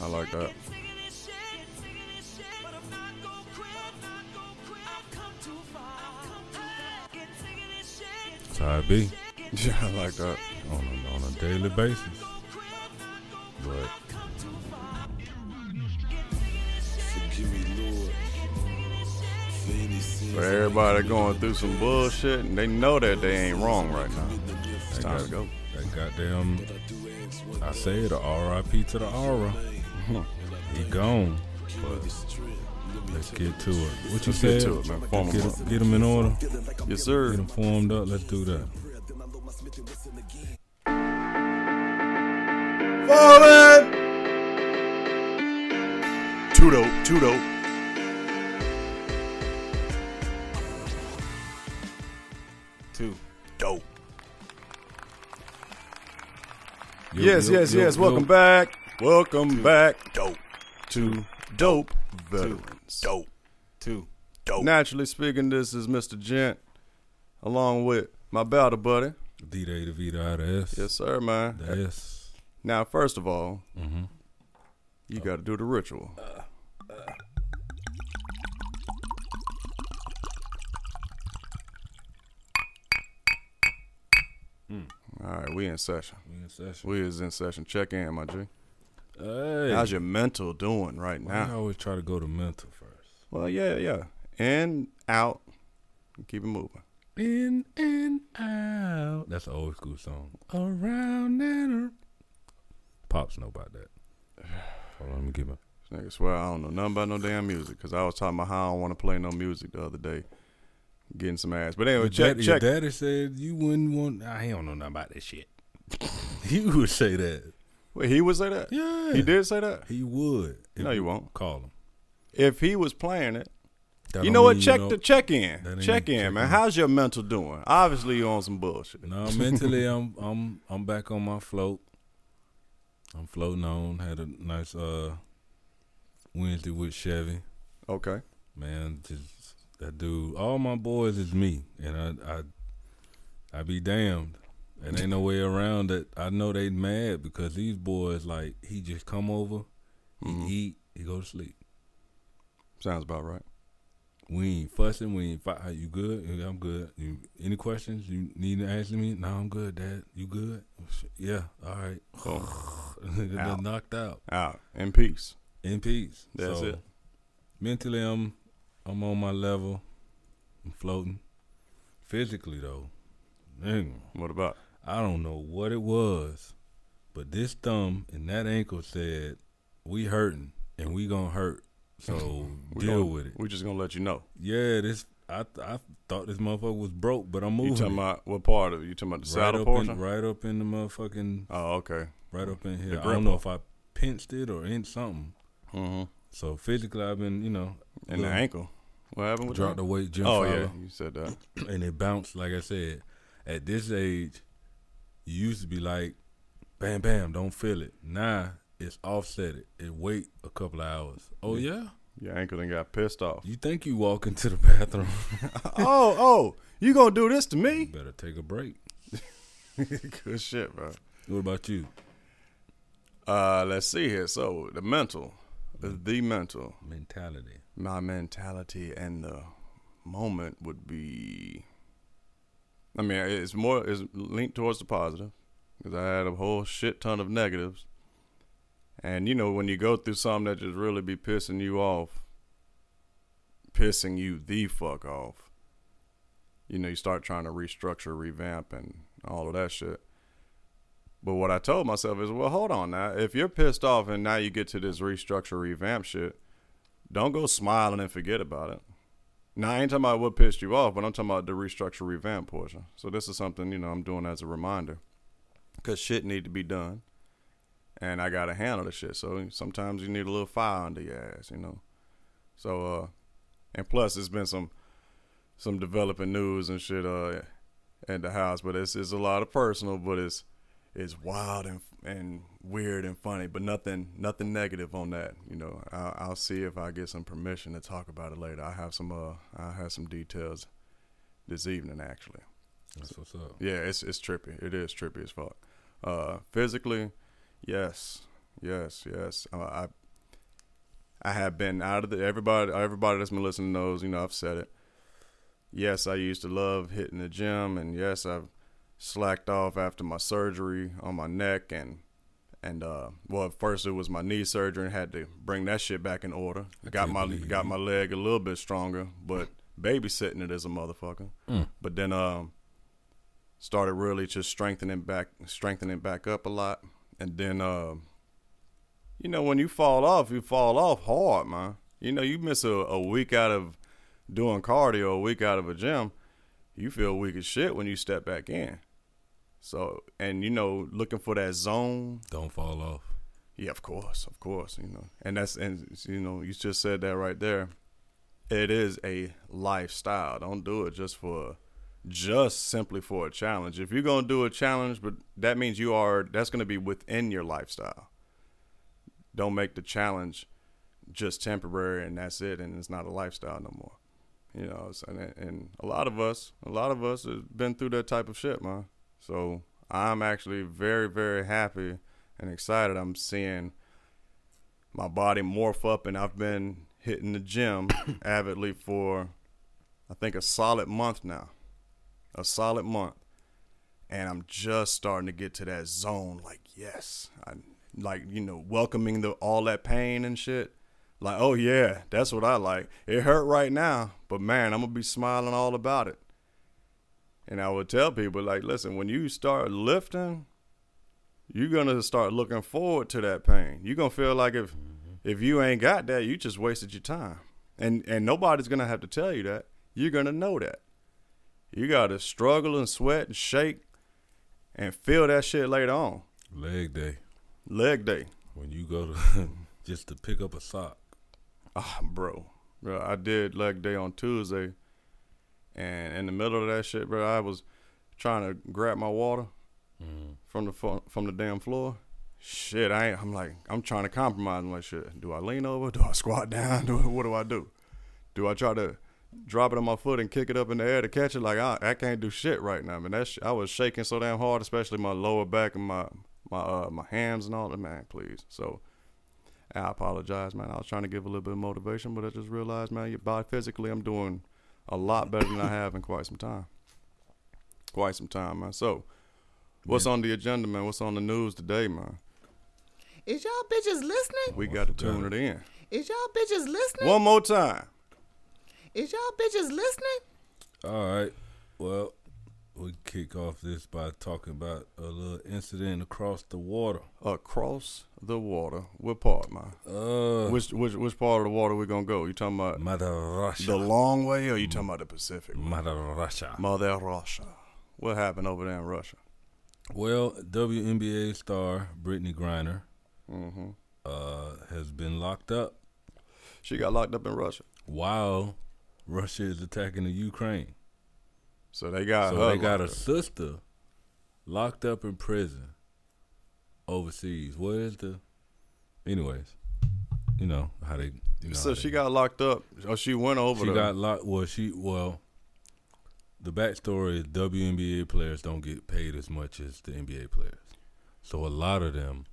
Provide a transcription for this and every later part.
I like that. That's how it be Yeah, I like that. on a, on a daily basis. But Forgive me, Lord, for any sins But everybody going through some bullshit, and they know that they ain't wrong right now. It's They time got- to go. that goddamn, I say it, a RIP to the aura. He gone. But let's get to it. What you Let's get said? to it, man. Form 'em Get, up. get 'em in order. Yes, sir. Get them formed up. Let's do that. Falling. Too dope. Too dope. Too dope. Yo, yes, yo, yes, yo, yes. Welcome back. Welcome back. Dope. To dope veterans. Dope. Two. Dope. Naturally speaking, this is Mr. Gent, along with my battle buddy. D Day to V to I to S. Yes, sir, man. The S. Now, first of all, Mm-hmm. you got to do the ritual. Uh, uh. Hmm. All right, we in session. We in session. We is in session. Check in, my G. Hey. How's your mental doing right Why I always try to go to mental first. Well, yeah, yeah. In, out, keep it moving. In and out. That's an old school song. Around and around. Pops know about that. Hold on, let me get my. This nigga swear I don't know nothing about no damn music because I was talking about how I don't want to play no music the other day. Getting some ass. But anyway, Your check, daddy, check. Your daddy said you wouldn't want. I don't know nothing about that shit. he would say that. Wait, he would say that? Yeah. He did say that? He would. No, you won't. Call him. If he was playing it, That you know what? Check know- the check in. Check in, man. in. How's your mental doing? Obviously, you on some bullshit. No, mentally, I'm I'm I'm back on my float. I'm floating on. Had a nice uh Wednesday with Chevy. Okay. Man, just that dude. All my boys is me, and I I I be damned. And ain't no way around it. I know they mad because these boys like he just come over, he Mhm. eat, he go to sleep. Sounds about right. We ain't fussing. We ain't fight. You good? I'm good. You any questions you need to ask me? No, I'm good, Dad. You good? Yeah. All right. Nigga Out. knocked out Out in peace. in peace. That's So, it. Mentally, I'm I'm on my level. I'm floating. Physically, though, nigga, What about? I don't know what it was, but this thumb and that ankle said, "We hurting and we gonna hurt." So deal gonna- with it. We just gonna let you know. Yeah, this I I thought this motherfucker was broke, but I'm moving. You talking it. about what part of it? You talking about the right saddle portion? in, right up in the motherfucking Oh, okay. right up in here. I don't know if I pinched it or in something. Mm-hmm. So physically, I've been you know And the ankle. What happened with dropped the weight, gym Oh yeah, you said that. and it bounced. Like I said, at this age, you used to be like, bam, bam, don't feel it. Now it's offset. It it wait a couple of hours. Oh yeah, Your ankle done got pissed off. you think you walk into the bathroom? oh, oh, you gonna do this to you me? better take a break. Good shit, bro. What about you? Uh, let's see here. So the mental, the, the mental, Mentality. my mentality and the moment would be. I mean, it's more it's linked towards the positive because I had a whole shit ton of negatives, and you know when you go through something that just really be pissing you off, pissing you the fuck off. You know, you start trying to restructure, revamp, and all of that shit. But what I told myself is, well, hold on now. If you're pissed off and now you get to this restructure, revamp shit, don't go smiling and forget about it. Now, I ain't talking about what pissed you off, but I'm talking about the restructure, revamp portion. So this is something, you know, I'm doing as a reminder. Because shit need to be done. And I got to handle the shit. So sometimes you need a little fire under your ass, you know. So, uh, and plus, there's been some some developing news and shit uh, at the house, but it's, it's a lot of personal, but it's it's wild and and weird and funny, but nothing nothing negative on that. You know, I'll, I'll see if I get some permission to talk about it later. I have some uh I have some details this evening actually. That's what's up. Yeah, it's it's trippy. It is trippy as fuck. Uh, physically, yes, yes, yes. Uh, I I have been out of the everybody everybody that's been listening knows. You know, I've said it. Yes, I used to love hitting the gym, and yes, I've slacked off after my surgery on my neck and and uh well at first it was my knee surgery and had to bring that shit back in order. I got my got my leg a little bit stronger, but babysitting it as a motherfucker. Mm. But then um started really just strengthening back strengthening back up a lot. And then um you know when you fall off, you fall off hard, man. You know, you miss a, a week out of doing cardio, a week out of a gym, you feel weak as shit when you step back in. So, and you know, looking for that zone. Don't fall off. Yeah, of course, of course, you know. And that's and you know, you just said that right there. It is a lifestyle. Don't do it just for just simply for a challenge. If you're going to do a challenge, but that means you are that's going to be within your lifestyle. Don't make the challenge just temporary and that's it and it's not a lifestyle no more. You know, and, and a lot of us, a lot of us have been through that type of shit, man. So I'm actually very, very happy and excited. I'm seeing my body morph up, and I've been hitting the gym avidly for, I think, a solid month now. A solid month. And I'm just starting to get to that zone, like, yes. I, like, you know, welcoming the all that pain and shit. Like, oh yeah, that's what I like. It hurt right now, but man, I'm gonna be smiling all about it. And I would tell people, like, listen, when you start lifting, you're gonna start looking forward to that pain. You're gonna feel like if if you ain't got that, you just wasted your time. And and nobody's gonna have to tell you that. You're gonna know that. You gotta struggle and sweat and shake and feel that shit later on. Leg day. Leg day. When you go to just to pick up a sock. Ah, bro. Bro, I did leg day on Tuesday. And in the middle of that shit, bro, I was trying to grab my water Mm. from the from the damn floor. Shit, I ain't, I'm like I'm trying to compromise. I'm like, shit. Do I lean over? Do I squat down? Do what do I do? Do I try to drop it on my foot and kick it up in the air to catch it? Like I, I can't do shit right now, man. That sh- I was shaking so damn hard, especially my lower back and my my uh my hams and all that. Man, please. So I apologize, man. I was trying to give a little bit of motivation, but I just realized, man, your body physically, I'm doing a lot better than I have in quite some time. Quite some time, man. So, what's on the agenda, man? What's on the news today, man? Is y'all bitches listening? We got to tune it in. Is y'all bitches listening? One more time. Is y'all bitches listening? All right. Well, we kick off this by talking about a little incident across the water. Across the water. What part, man? Uh, Which which which part of the water we gonna go? You talking about Mother Russia. the long way, or you talking about the Pacific? Mother Russia. Mother Russia. What happened over there in Russia? Well, WNBA star Brittney Griner hmm uh, has been locked up She got locked up in Russia, while Russia is attacking the Ukraine. So they got so they got a sister locked up in prison overseas. What is the? Anyways, you know how they. You know So she they- got locked up. Or she went over. She got locked. Well, she well. The backstory is WNBA players don't get paid as much as the NBA players, so a lot of them,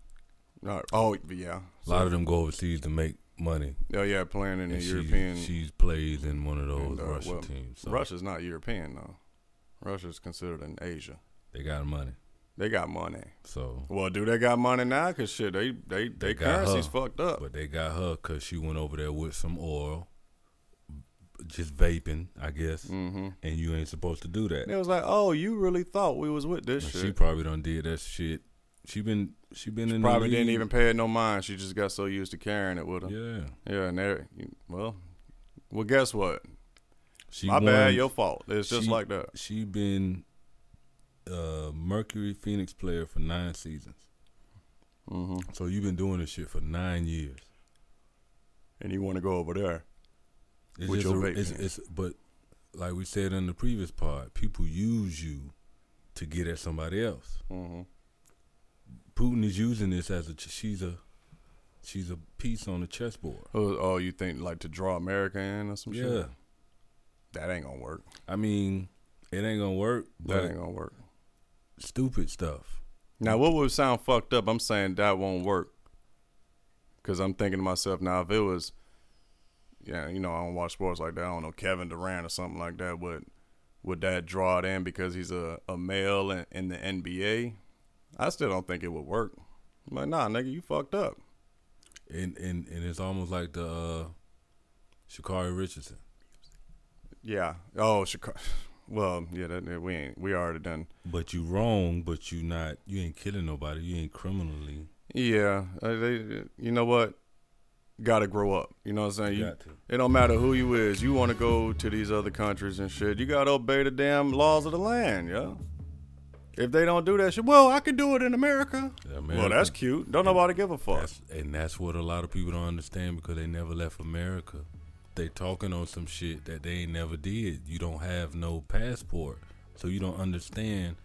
No, oh yeah. a lot of them go overseas to make money. Oh yeah, playing in the And she, European. she's plays in one of those and, uh, Russian well, teams. So Russia's not European though. Russia's considered in Asia. they got money. They got money. So, Well, do they got money now? Cause shit, they they they, They got currency's her. fucked up. but they got her because she went over there with some oil, just vaping, I guess. mm-hmm. And you ain't supposed to do that. And It was like, oh, you really thought we was with this And shit? She probably done did that shit. She been she been in the Probably didn't even pay it no mind. She just got so used to carrying it with her. Yeah, Yeah, and there, well, well, guess what? She My won- bad, your fault. It's just she- like that. She been a Mercury Phoenix player for nine seasons. hmm So you've been doing this shit for nine years. And you want to go over there? It's With your a- it's, it's but like we said in the previous part, people use you to get at somebody else. hmm Putin is using this as a she's a she's a piece on the chessboard. Oh, oh, you think like to draw America in or some shit? Yeah, shit? That ain't gonna work. I mean, it ain't gonna work. That ain't gonna work. stupid stuff. Now, what would sound fucked up? I'm saying that won't work. because I'm thinking to myself now if it was, yeah, you know, I don't watch sports like that. I don't know Kevin Durant or something like that. Would would that draw it in because he's a, a male in, in the NBA? I still don't think it would work. I'm like, nah, nigga, you fucked up. And and and it's almost like the uh, Sha'Carri Richardson. Yeah. Oh, Chicago. Well, yeah, that, we ain't. We already done. But you wrong, but you not. You ain't killing nobody. You ain't criminally. Yeah, uh, they, you know what? Got to grow up. You know what I'm saying? You, Got to. it don't matter who you is. You want to go to these other countries and shit. You got to obey the damn laws of the land, yo. If they don't do that shit, well, I could do it in America. Well, that's cute. Don't nobody give a fuck. That's, and that's what a lot of people don't understand because they never left America. They talking on some shit that they ain't never did. You don't have no passport, so you don't understand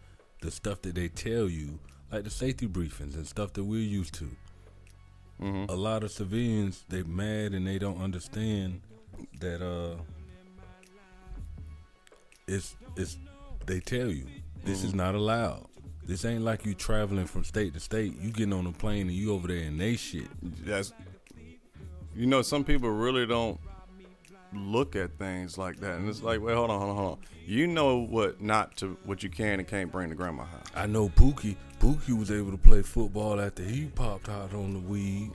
the stuff that they tell you, like the safety briefings and stuff that we're used to. Mm-hmm. A lot of civilians they mad and they don't understand that uh, it's it's they tell you this Mm-hmm. is not allowed. This ain't like you traveling from state to state. You getting on a plane and you over there and they shit. That's you know, some people really don't look at things like that, and it's like, mm-hmm. wait, hold on, hold on, hold on. You know what not to, what you can and can't bring to grandma house. I know Pookie. Pookie was able to play football after he popped out on the weed.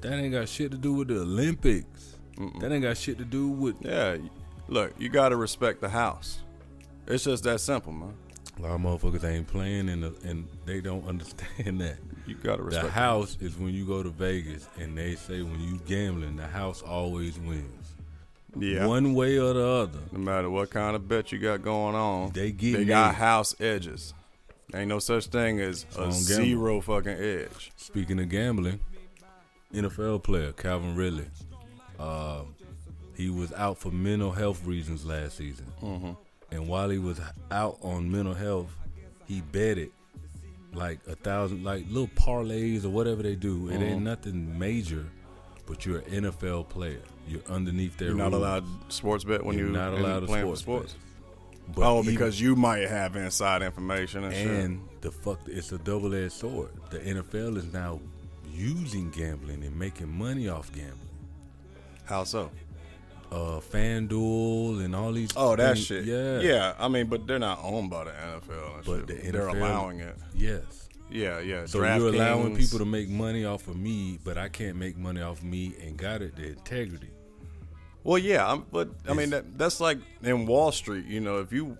That ain't got shit to do with the Olympics. That ain't got shit to do with. Yeah, look, you got to respect the house. It's just that simple, man. A lot of motherfuckers ain't playing and and they don't understand that. You got to respect The house is when you go to Vegas and they say when you gambling, the house always wins. Yeah. One way or the other. No matter what kind of bet you got going on, They get they got house edges. Ain't no such thing as a zero fucking edge. Speaking of gambling, NFL player Calvin Ridley, uh, he was out for mental health reasons last season, Mm-hmm. And while he was out on mental health, he betted like a thousand, like little parlays or whatever they do. It Mm-hmm. ain't nothing major, but you're an NFL player. You're underneath their You're not rules. allowed sports bet when You're you're not allowed to playing sports, sports. But oh, even- because you might have inside information and, and the fuck, it's a double edged sword. The NFL is now using gambling and making money off gambling. How so? Uh FanDuel and all these Oh, that things- shit. Yeah. yeah. I mean, but they're not owned by the NFL. But shit. the they're allowing it. Yes. Yeah, yeah. So you're allowing DraftKings. people to make money off of me, but I can't make money off of me and got it the integrity. Well, yeah, I'm, but I mean that, that's like in Wall Street. You know, if you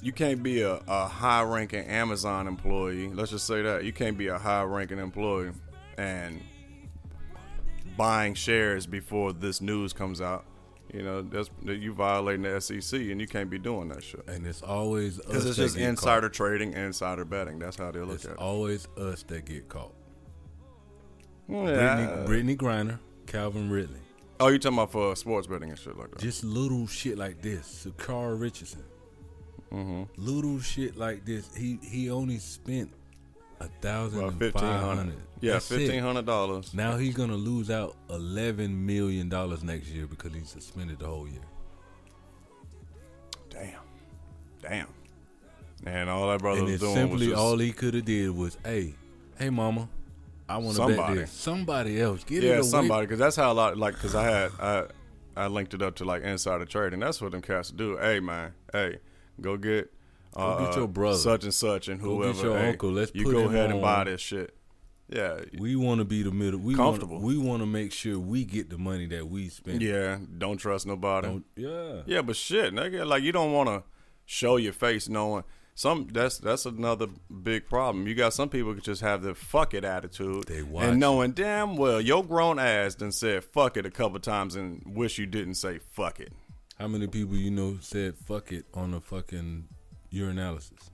you can't be a, a high ranking Amazon employee. Let's just say that you can't be a high ranking employee and buying shares before this news comes out. You know, that's that you violating the SEC, and you can't be doing that shit And it's always because it's just get insider trading, insider betting. That's how they look It's at it. always us that get caught. Yeah. Brittney, Brittney Griner, Calvin Ridley. Oh, you talking about for sports betting and shit like that? Just little shit like this. Sha'Carri Richardson. Mm-hmm. Little shit like this. He he only spent a thousand fifteen five hundred. Yeah, That's fifteen hundred dollars. Now he's gonna lose out eleven million dollars next year because he's suspended the whole year. Damn. Damn. And all that brother and was doing simply was just, all he could have did was, hey, hey, mama, I want to bet Somebody. this. Somebody else get it yeah, somebody because that's how a lot like because I had I I linked it up to like insider trading. That's what them cats do. Hey man, hey, go get uh, Go get your brother. such and such and Go whoever. get your hey, uncle. Let's you go ahead and buy this shit. Yeah, We want to be the middle. We Comfortable. Want, we want to make sure we get the money that we spend. yeah. Don't trust nobody. Don't- yeah. Yeah, but shit, nigga, like you don't want to show your face knowing some. That's that's another big problem. You got some people who just have the fuck it attitude, They watch and knowing damn well your grown ass done said fuck it a couple times and wish you didn't say fuck it. How many people you know said fuck it on a fucking urinalysis?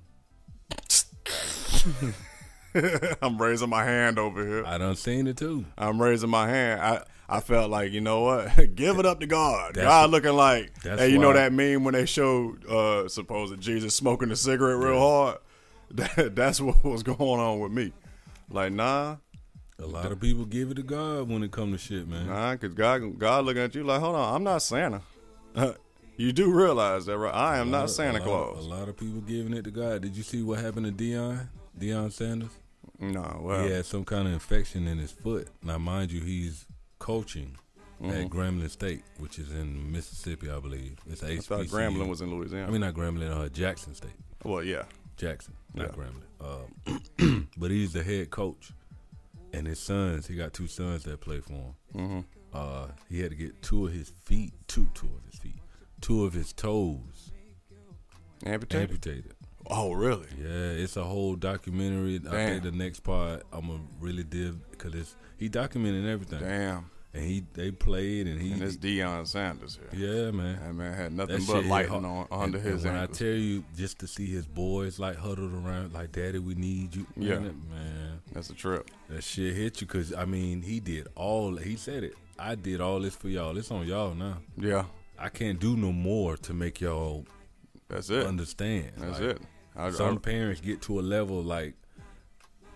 I'm raising my hand over here. I done seen it too. I'm raising my hand. I I felt like you know what, give it up to God. That's- God looking like, hey, you know that meme when they showed uh supposed Jesus smoking a cigarette real hard. That, that's what was going on with me. Like nah, A lot of people give it to God when it come to shit, man. nah, cause God God looking at you like, hold on, I'm not Santa. You do realize that, right? I am not lot- Santa a lot of- Claus. a lot of people giving it to God. Did you see what happened to Deion? Deion Sanders? No, well, he had some kind of infection in his foot. Now, mind you, he's coaching Mm-hmm. at Grambling State, which is in Mississippi, I believe. It's I thought HBCU. Grambling was in Louisiana. I mean, not Grambling, uh, Jackson State. well, yeah. Jackson, not Yeah. Grambling. Um, but he's the head coach, and his sons. He got two sons that play for him. hmm Uh, he had to get two of his feet, two, two of his feet, two of his toes Amputated. amputated. Oh, really? Yeah, it's a whole documentary. I think the next part I'm gonna really div because it's he documented everything, Damn. and he they played and he And it's Deion Sanders here. yeah man. That man had nothing shit but lightning on under And- his and when. I tell you, just to see his boys like huddled around, like Daddy, we need you. Yeah. man, man, That's a trip. that shit hit you because I mean he did all. He said it. I did all this for y'all. It's on y'all now. Yeah, I can't do no more to make y'all that's it. understand. That's Like, it. I, Some I, parents get to a level like,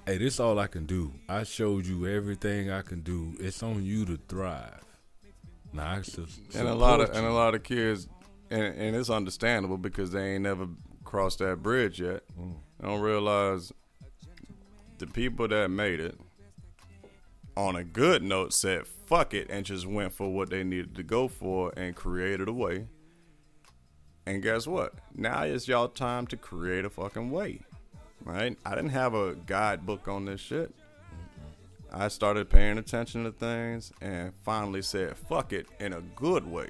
hey, this all I can do. I showed you everything I can do. It's on you to thrive. Now, I su- and a lot of support and a lot of kids, and, and it's understandable because they ain't never crossed that bridge yet. Mm. They don't realize the people that made it on a good note said fuck it and just went for what they needed to go for and created a way. And guess what? Now it's y'all time to create a fucking way. Right? I didn't have a guidebook on this shit. I started paying attention to things and finally said fuck it in a good way.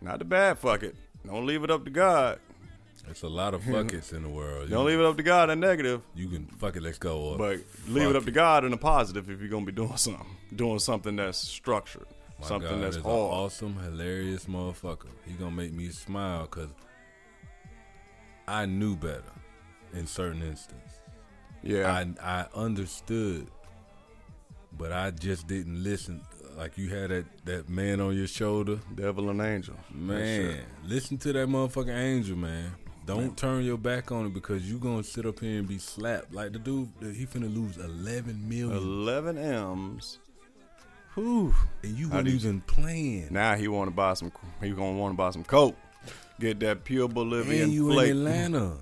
Not the bad fuck it. Don't leave it up to God. It's a lot of fuckets in the world. Don't leave it up to God in negative. You can fuck it. Let's go. Or But leave it up to God in a positive if you're gonna be doing something, doing something that's structured, My something God that's is hard. an awesome, hilarious motherfucker. He gonna make me smile because I knew better in certain instances. yeah, I I understood, but I just didn't listen. Like you had that that man on your shoulder, devil and angel. Man. Listen to that motherfucking angel, man. Don't turn your back on it because you gonna sit up here and be slapped. Like the dude, he finna lose eleven million. Eleven M's. Whew. and you weren't even playing. Now he want to buy some. He gonna want to buy some coke. Get that pure Bolivian and you flake. in Atlanta.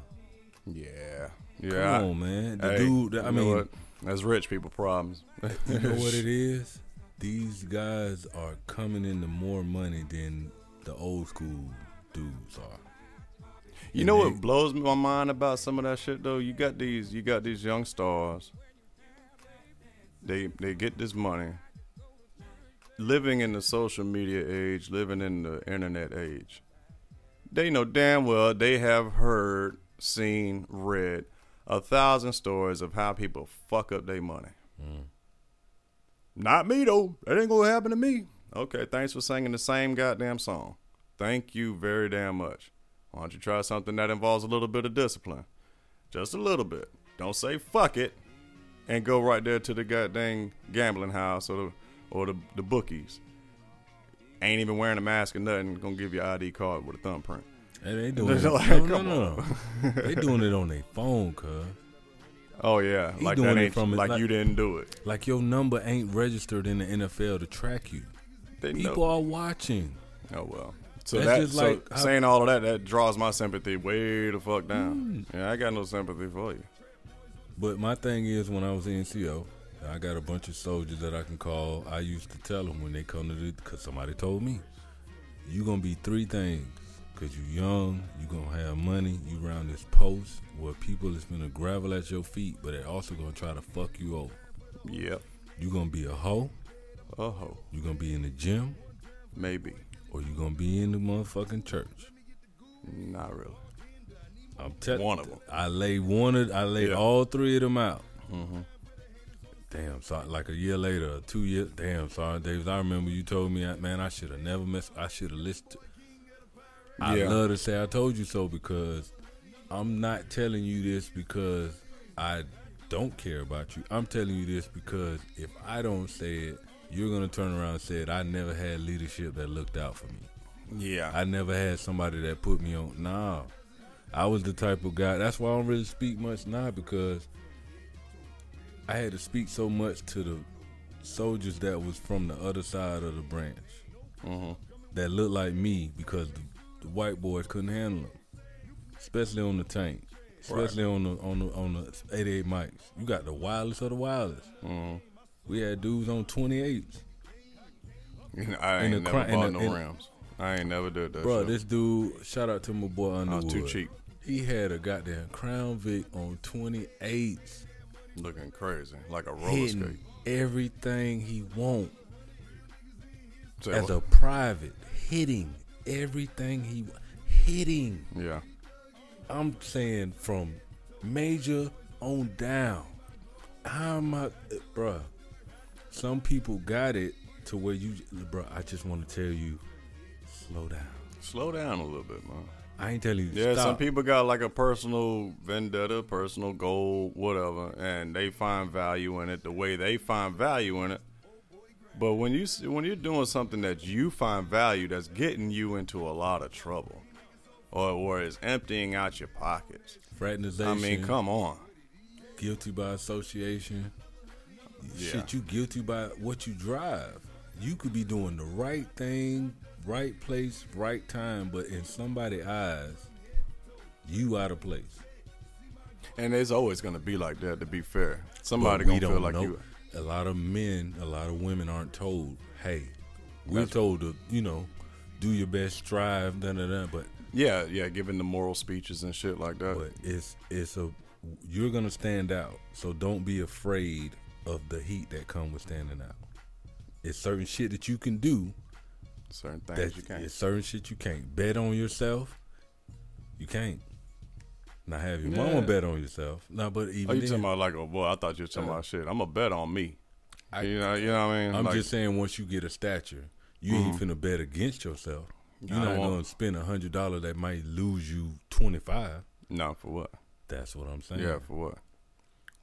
Yeah, Yeah. Come on, man. The Hey, dude, that- I mean, what? that's rich people problems. you know what it is? These guys are coming into more money than the old school dudes are. You know what blows my mind about some of that shit though? You got these you got these young stars. They they get this money. Living in the social media age, living in the internet age. They know damn well they have heard, seen, read a thousand stories of how people fuck up their money. Mm. Not me though. That ain't gonna happen to me. Okay, thanks for singing the same goddamn song. Thank you very damn much. Why don't you try something that involves a little bit of discipline? Just a little bit. Don't say fuck it and go right there to the goddamn gambling house or the or the, the bookies. Ain't even wearing a mask or nothing, gonna give you an ID card with a thumbprint. And they doing it. Like, no, no, no. they doing it on their phone, cuz. Oh yeah, He like that ain't from like, like- you didn't do it. Like your number ain't registered in the NFL to track you. They People know. are watching. Oh well. So That's that just so like how- saying all of that that draws my sympathy way the fuck down. Mm. Yeah, I got no sympathy for you. But my thing is, when I was in NCO, I got a bunch of soldiers that I can call. I used to tell them when they come to the, because somebody told me, you're going to be three things. Because you're young, you're going to have money, you around this post where people is going to gravel at your feet, but they're also going to try to fuck you over. Yep. You're going to be a hoe, Uh ho. You're going to be in the gym, Maybe. Or you going to be in the motherfucking church. Not really. I'm telling One of them. I laid one of, I laid Yeah. all three of them out. Mm-hmm. Damn, sorry. Like a year later, two years. Damn, sorry, Davis. I remember you told me, man, I should have never messed. I should have listened. I Yeah. love to say I told you so because I'm not telling you this because I don't care about you. I'm telling you this because if I don't say it, you're gonna turn around and say it. I never had leadership that looked out for me. Yeah. I never had somebody that put me on. Nah, I was the type of guy. That's why I don't really speak much now because I had to speak so much to the soldiers that was from the other side of the branch mm-hmm. that looked like me because the, the white boys couldn't handle them, especially on the tank. especially on the on the on the 88 mics. You got the wireless of the wireless. Mhm. We had dudes on 28s. I In ain't never in bought the- no rims. I ain't never did that. Bro, shit. this dude, shout out to my boy I Underwood. was too cheap, He had a goddamn Crown Vic on 28s, looking crazy, like a roller hitting skate. everything he want Say as what? a private, hitting everything he hitting. yeah, I'm saying from major on down. How am I, bruh? Some people got it to where you, bro. I just want to tell you, slow down. slow down a little bit, man. I ain't telling you. Yeah, stop. some people got like a personal vendetta, personal goal, whatever, and they find value in it the way they find value in it. But when you when you're doing something that you find value, that's getting you into a lot of trouble, or or is emptying out your pockets. fraternization. I mean, come on. guilty by association. Yeah. Shit, you guilty by what you drive. You could be doing the right thing, right place, right time, but in somebody's eyes, you out of place. And it's always gonna be like that. To be fair, somebody gonna feel like know. you. A lot of men, a lot of women aren't told. Hey, we're That's- told to, you know, do your best, strive, da da da. But Yeah, yeah, giving the moral speeches and shit like that. but it's it's a you're gonna stand out. So don't be afraid of the heat that come with standing out. It's certain shit that you can do. Certain things That you can't. it's certain shit you can't bet on yourself. You can't. Now have your Yeah. mama bet on yourself. No, but even Oh, you then, talking about like a boy? I thought you were talking about shit. I'm a bet on me. I- you know, you know what I mean? I'm Like, just saying once you get a stature, you ain't finna bet against yourself. You're Mm-hmm. I not gonna spend a hundred dollars that might lose you twenty five. no for what? That's what I'm saying. Yeah, for what?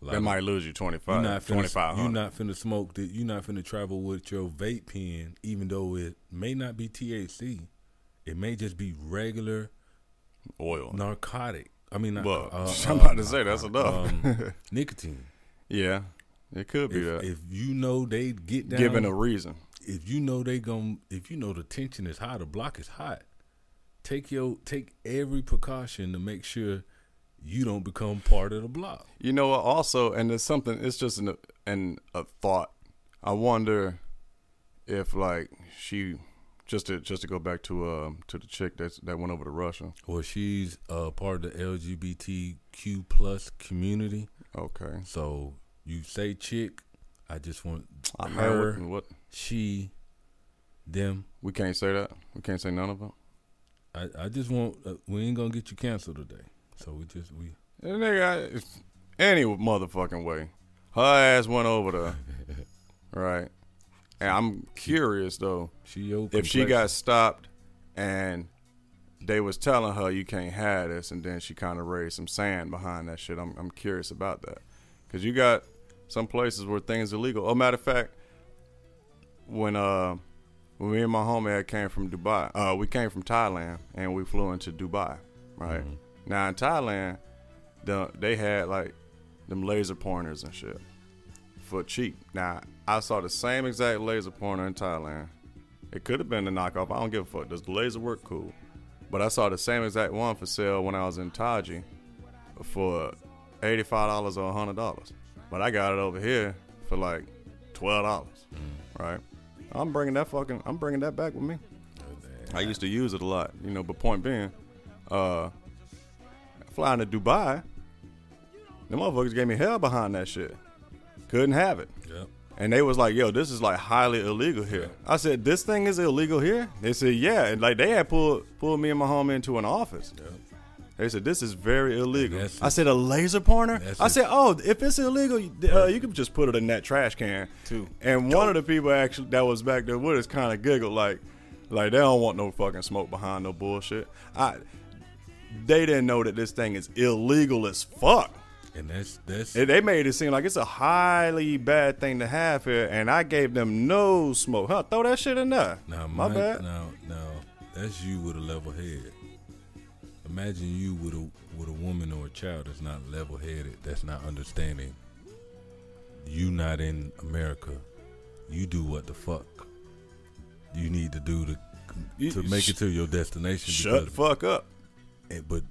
Like, that might lose you you're 25, not finna, 2500. you're not finna smoke that. You're not finna travel with your vape pen, even though it may not be THC. It may just be regular oil. narcotic. I mean, Well, uh, I'm uh, about to say that's enough. um, nicotine. yeah, it could be If, that. if you know they get down, Given a reason. if you know they gon' if you know the tension is high, the block is hot. Take your take every precaution to make sure you don't become part of the block. You know? Also, and there's something. It's just an, an a thought. I wonder if like she just to just to go back to um to the chick that that went over to Russia. Well, she's uh, part of the LGBTQ plus community. Okay, So you say chick, I just want I her, what, what she, them. we can't say that. We can't say none of them. I, I just want uh, we ain't gonna get you canceled today. So we just we And they got any motherfucking way. Her ass went over there, right? And I'm curious though she if she got stopped and they was telling her you can't have this, and then she kind of raised some sand behind that shit. I'm I'm curious about that because you got some places where things illegal. Oh, matter of fact, when uh when me and my homie had came from Dubai, uh we came from Thailand and we flew into Dubai, right? Now in Thailand, the they had like them laser pointers and shit for cheap. Now I saw the same exact laser pointer in Thailand. It could have been a knockoff. I don't give a fuck. Does the laser work? Cool. But I saw the same exact one for sale when I was in Taji for eighty-five dollars or hundred dollars. But I got it over here for like twelve dollars. Right? I'm bringing that fucking. I'm bringing that back with me. I used to use it a lot, you know. But point being, uh, flying to Dubai, the motherfuckers gave me hell behind that shit. Couldn't have it. Yep. And they was like, "Yo, this is like highly illegal here." I said, "This thing is illegal here." They said, "Yeah," and like they had pulled pulled me and my home into an office. They said, "This is very illegal." I said, "A laser pointer?" I said, "Oh, if it's illegal, you- uh, you can just put it in that trash can." Two. And one of the people actually that was back there with us kind of giggled like, like they don't want no fucking smoke behind no bullshit. I, they didn't know that this thing is illegal as fuck. And that's that's And they made it seem like it's a highly bad thing to have here, and I gave them no smoke. Huh? Throw that shit in there. now My my bad. Now now that's you with a level head. Imagine you with a with a woman or a child that's not level headed, that's not understanding. You not in America. You do what the fuck you need to do to to make it to your destination. Shut the fuck up. Eh, but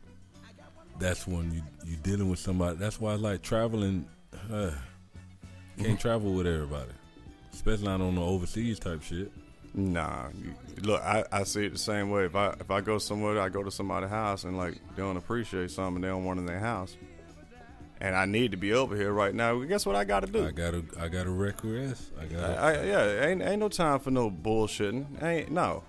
that's when you you dealing with somebody. That's why I like traveling. Uh, can't travel with everybody, especially not on the overseas type shit. Nah, you, look, I, I see it the same way. If I if I go somewhere, I go to somebody's house and like they don't appreciate something, they don't want in their house, and I need to be over here right now. well, Guess what I got to do? I gotta I gotta request. I I, gotta. I, yeah, ain't ain't no time for no bullshitting. Ain't no.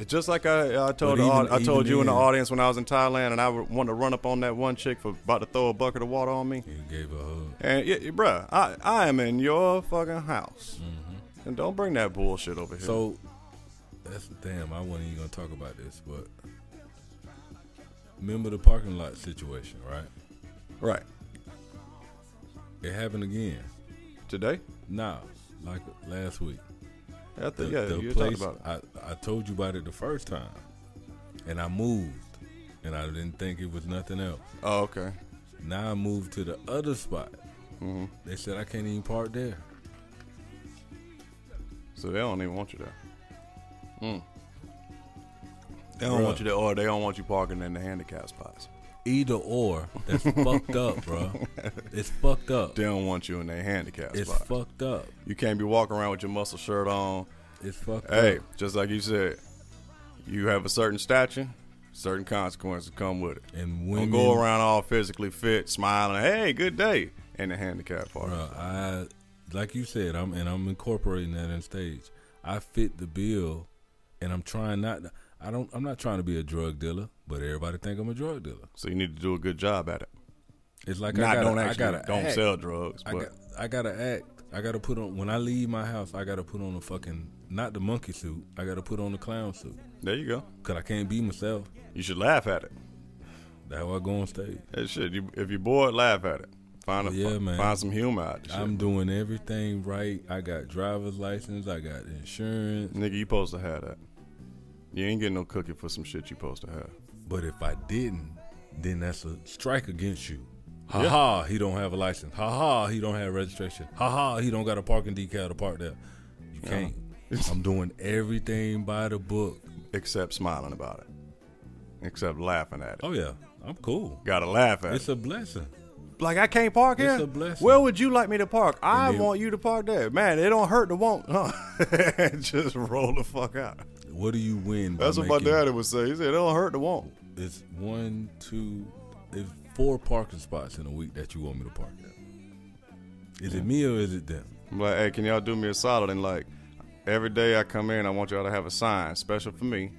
It's just like I, I told But the, I told even you in the audience when I was in Thailand, and I wanted to run up on that one chick for about to throw a bucket of water on me. you gave a hug. And yeah, bruh, I I am in your fucking house, Mm-hmm. and don't bring that bullshit over here. So that's damn. I wasn't even gonna talk about this, but remember the parking lot situation, right? right It happened again. today, Now, like last week. I The, yeah, the place about it. I, I told you about it the first time, and I moved, and I didn't think it was nothing else. Oh, okay. Now I moved to the other spot. hmm They said I can't even park there. So they don't even want you there. Mm. They don't Bruh. want you there, or they don't want you parking in the handicap spots. Either or, that's fucked up, bro. It's fucked up. They don't want you in their handicap It's spots. fucked up. You can't be walking around with your muscle shirt on. It's fucked up. Hey, up. just like you said, you have a certain stature, certain consequences come with it. And Don't go around all physically fit, smiling. Hey, good day in the handicap part. Bro, I like you said, I'm and I'm incorporating that in stage. I fit the bill, and I'm trying not. I don't. I'm not trying to be a drug dealer, but everybody think I'm a drug dealer. So you need to do a good job at it. It's like Not I gotta, don't actually I gotta don't act. sell drugs, I got, I gotta act. I gotta put on when I leave my house. I gotta put on a fucking not the monkey suit. I gotta put on the clown suit there you go. because I can't be myself. You should laugh at it. That's how I go on stage. That shit. You, if you're bored, laugh at it. Find a, Yeah, man. find some humor out. I'm doing everything right. I got driver's license. I got insurance. Nigga, you supposed to have that. You ain't getting no cookie for some shit you supposed to have. But if I didn't, then that's a strike against you. Ha Yeah. ha, he don't have a license. Ha ha, he don't have registration. Ha ha, he don't got a parking decal to park there. You can't. I'm doing everything by the book. Except smiling about it. Except laughing at it. Oh yeah, I'm cool. Gotta laugh at It's it. It's a blessing. Like I can't park it's here. a blessing. Where would you like me to park? I then- want you to park there. Man, it don't hurt to want. Huh? Just roll the fuck out. What do you win? by That's what my daddy would say. He said it don't hurt to want. It's one, two, it's four parking spots in a week that you want me to park at. Is it me or is it them? I'm like, hey, can y'all do me a solid and like every day I come in, I want y'all to have a sign special for me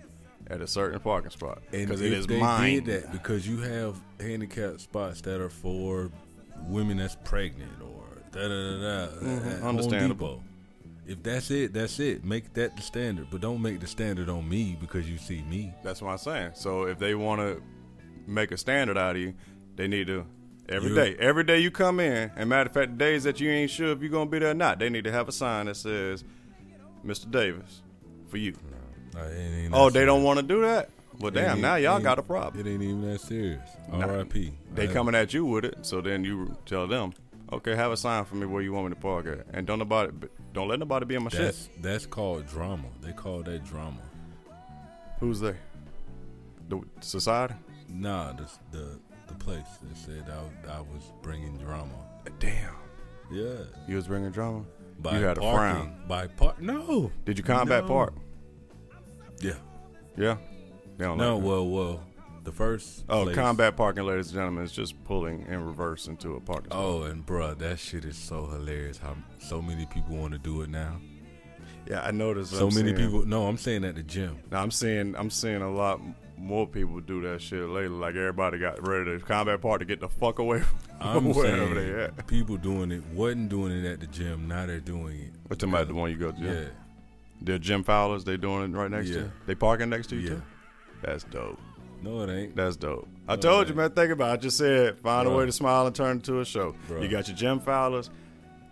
at a certain parking spot And because if it is they mine. did that, because you have handicapped spots that are for women that's pregnant or da da da da. understandable. If that's it, that's it. Make that the standard, but don't make the standard on me because you see me. That's what I'm saying. So if they want to make a standard out of you, they need to every day. Every day you come in, and matter of fact, the days that you ain't sure if you're gonna be there or not, they need to have a sign that says, "Mr. Davis, for you." Uh, it ain't Oh, that they don't want to do that. Well, damn, now y'all got a problem. It ain't even that serious. Nah. R.I.P. They I- coming at you with it, so then you tell them, "Okay, have a sign for me where you want me to park at, and don't nobody, don't let nobody be in my shit." That's that's called drama. They call that drama. Who's they? The society? Nah, the the, the place. They said I, I was bringing drama. Damn, Yeah, you was bringing drama. by you had a frown. By park. No. Did you combat No. park? Yeah. Yeah. They don't No. like that. Well, well. The first. Oh, place- combat parking, ladies and gentlemen, is just pulling in reverse into a parking spot. Oh, and bruh, that shit is so hilarious. How so many people want to do it now. yeah, I noticed. So I'm many seeing- people. No, I'm saying at the gym. Now I'm seeing, I'm seeing a lot more people do that shit lately. Like everybody got ready to combat park to get the fuck away from I'm wherever they at. people doing it wasn't doing it at the gym. Now they're doing it. What talking about the one you go to? Yeah. The gym Fowlers, they doing it right next to you. They parking next to you Yeah. too. That's dope. No, it ain't. That's dope. I No, told you, man. Think about. it. I just said, find a way to smile and turn it to a show. Bruh. You got your Jim Fowlers.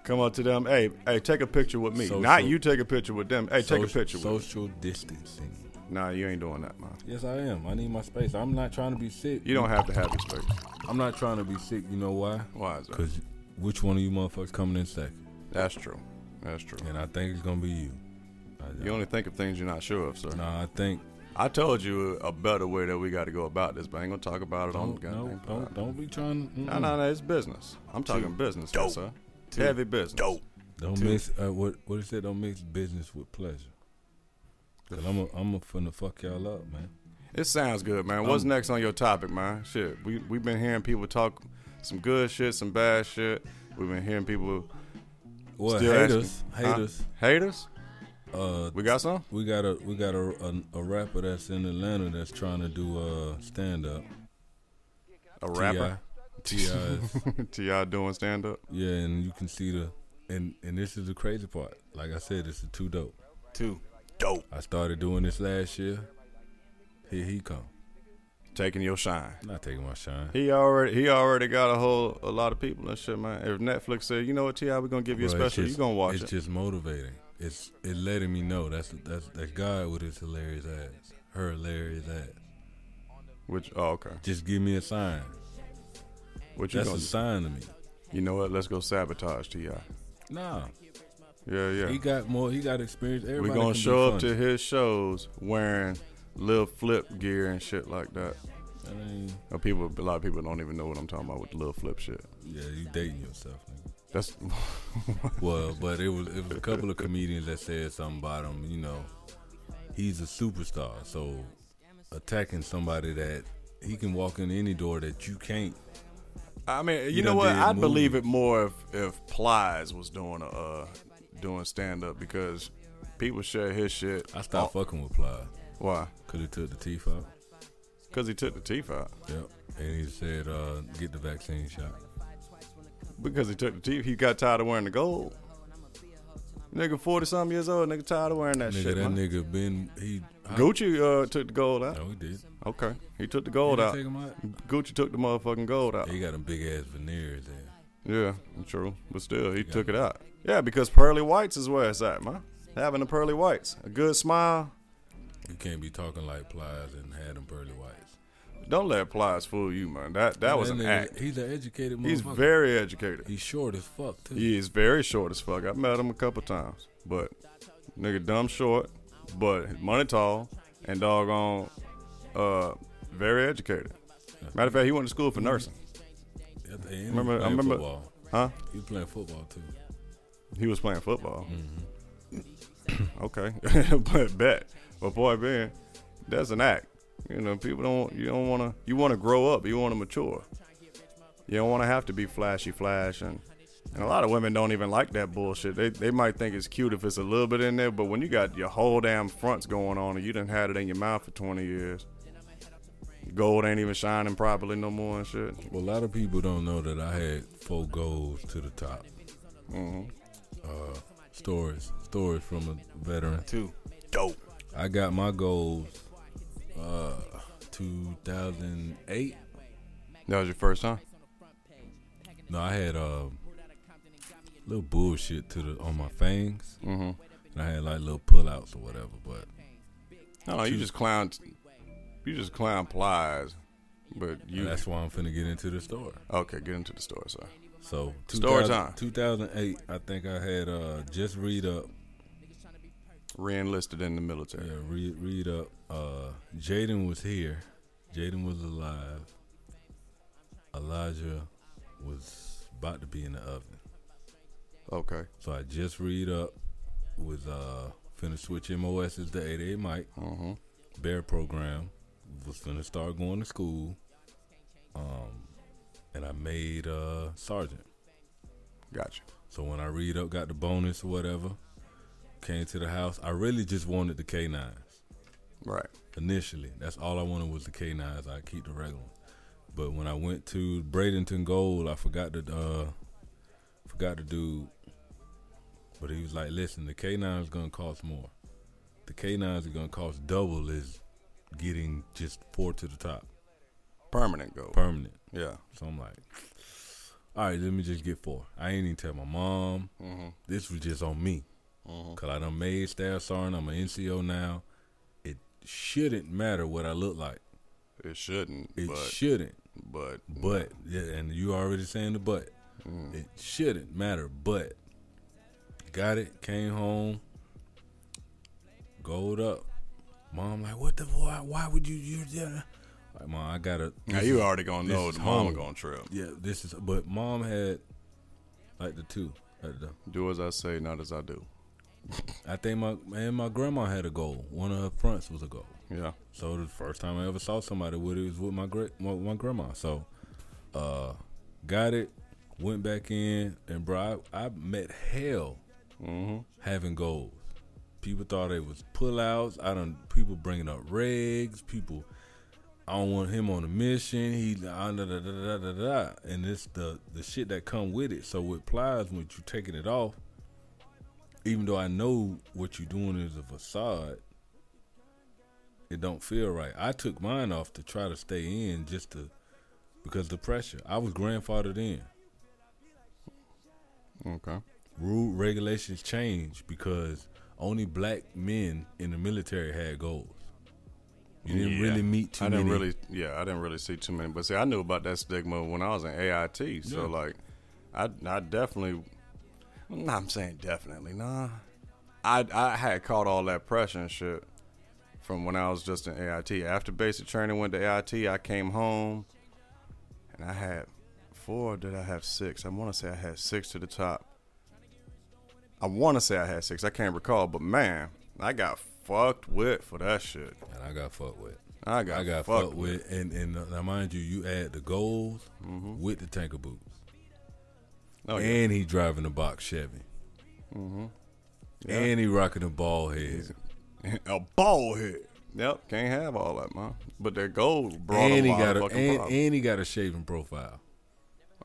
Come up to them. Hey, hey, take a picture with me. Social- Not you take a picture with them. Hey, take a picture with me. Social distancing. Nah, you ain't doing that, man. Yes, I am. I need my space. I'm not trying to be sick. You don't have to have your space. I'm not trying to be sick. You know why? Why is that? Because which one of you motherfuckers coming in second? That's true. That's true. And I think it's gonna be you. I, You only think of things you're not sure of, sir. Nah, I think I told you a better way that we got to go about this, but I ain't gonna talk about it on the Don't, no, don't, don't be trying. To, No, no, no, it's business. I'm talking business, yes, sir. Two. Heavy business. Dope. Don't Two. mix. Uh, what what it said? Don't mix business with pleasure. Cause I'm a, I'm a finna fuck y'all up, man. It sounds good, man. What's Um, next on your topic, man? Shit, we we've been hearing people talk some good shit, some bad shit. We've been hearing people Well, Still haters, asking, huh? haters. Uh, We got some. we got a we got a, a a rapper that's in Atlanta that's trying to do uh stand up. A rapper. Ti Ti doing stand up. yeah, and you can see the and and this is the crazy part. Like I said, it's a two dope. Two. Dope. I started doing this last year. Here he come. Taking your shine. Not taking my shine. He already he already got a whole a lot of people and shit, man. If Netflix said, you know what, Ti, we're gonna give you a Bro, special, just- you gonna watch It's it. It's just motivating. It's it letting me know that's that's that's God with his hilarious ass, her hilarious ass. Which oh okay. Just give me a sign. What you That's gonna a sign to me. You know what? Let's go sabotage Ti. Nah, Yeah, yeah. he got more. He got experience. Everybody We're gonna show up to his shows wearing little flip gear and shit like that. Ain't- Uh, People, a lot of people don't even know what I'm talking about with the little flip shit. yeah, you dating yourself. Nigga. That's Well, but it was it was a couple of comedians that said something about him. You know, he's a superstar. So attacking somebody that he can walk in any door that you can't. I mean, you, You know done what? I'd believe it more if if Plies was doing a uh, doing stand up because people share his shit. I stopped Oh, fucking with Ply Why? because he took the teeth out. Because he took the teeth out. Yep, and he said, uh, "Get the vaccine shot." Because he took the teeth, he got tired of wearing the gold. Nigga, forty something years old, nigga tired of wearing that nigga, shit. that man. nigga been he. Gucci uh, took the gold out. No, he did. Okay, he took the gold out. take him out. Gucci took the motherfucking gold out. He got them big ass veneers there. Yeah, true. But still, he got took it. it out. Yeah, because pearly whites is where it's at, man. Having the pearly whites. A good smile. You can't be talking like Plies and had them pearly whites. Don't let Plies fool you, man. That that was an nigga, act. He's an educated. He's very educated. He's short as fuck too. He is very short as fuck. I've met him a couple times. But nigga dumb short, but money tall and doggone uh very educated. Matter of fact, he went to school for nursing. At the end, Remember- he was I remember- football. Huh? He was playing football too. He was playing football. Mm-hmm. okay, but bet. But boy, man, that's an act. You know, people don't. You don't want to. You want to grow up. You want to mature. You don't want to have to be flashy, flash, and and a lot of women don't even like that bullshit. They they might think it's cute if it's a little bit in there, but when you got your whole damn fronts going on and you done had it in your mouth for twenty years, gold ain't even shining properly no more and shit. Well, a lot of people don't know that I had four goals to the top. Mm-hmm. Uh, stories, stories from a veteran. Two. Dope. I got my goals. Uh, 2008. That was your first time. No, I had uh, little bullshit to the on my fangs. Mm-hmm. And I had like little pullouts or whatever. But No, you just clown. You just clown plies, but you. that's why I'm finna get into the store. Okay, get into the store, sir. So 2000 time. 2008, I think I had uh, just read up. Re-enlisted in the military. Yeah, read read up. Uh, Jaden was here. Jaden was alive. Elijah was about to be in the oven. Okay. So I just read up. Was uh finna switch MOSs to 88 Mike. Mm-hmm. Bear program. Was finna start going to school. Um, and I made uh sergeant. Gotcha. So when I read up, got the bonus or whatever, came to the house. I really just wanted the K9s Right. initially. That's all I wanted was the K9s. I keep the regular. one. But when I went to Bradenton Gold, I forgot to uh forgot the dude. But he was like, "Listen, the K9 is gonna cost more. The K9s are gonna cost double as getting just four to the top, Permanent goal. permanent." yeah. So I'm like, "All right, let me just get four. I ain't even tell my mom. Mm-hmm. This was just on me." Mm-hmm. Cause I done made staff sergeant. I'm an NCO now. It shouldn't matter what I look like. It shouldn't, It but shouldn't. but But yeah, and you already saying the but. Mm. It shouldn't matter. But got it. Came home. Gold up. Mom, like, what the why? Why would you? You yeah. Like, mom, I gotta. Now you is- already gonna know the mama home. gonna trip. Yeah, this is. But mom had like the two. Like the, Do as I say, not as I do. I think my and my grandma had a goal. One of her fronts was a goal. Yeah. So the first time I ever saw somebody with it was with my great my, my grandma. So, uh, got it, went back in, and bro, I, I met hell Mm-hmm. having goals. People thought it was pullouts. I don't. People bringing up regs. People, I don't want him on a mission. He ah, da, da, da, da, da, da, and it's the the shit that come with it. So with plies, when you taking it off, even though I know what you're doing is a facade, it don't feel right. I took mine off to try to stay in, just to because the pressure. I was grandfathered in. Okay. rule regulations changed because only black men in the military had goals. You didn't Yeah. really meet too I didn't many. really, yeah, I didn't really see too many. But see, I knew about that stigma when I was in AIT. So Yeah. like, I, I definitely, nah, I'm saying definitely, nah. I, I had caught all that pressure and shit from when I was just in AIT. After basic training, went to AIT. I came home, and I had four. or Did I have six? I want to say I had six to the top. I want to say I had six. I can't recall, but man, I got fucked with for that shit. and I got fucked with. I got, I got fucked, fucked with, and and uh, now mind you, you add the goals Mm-hmm. with the tanker boots, Oh, yeah. and he driving a box Chevy, Mm-hmm. And he rocking a ball head, a ball head. Yep, can't have all that, man. But that gold brought and a he got a and, and he got a shaving profile.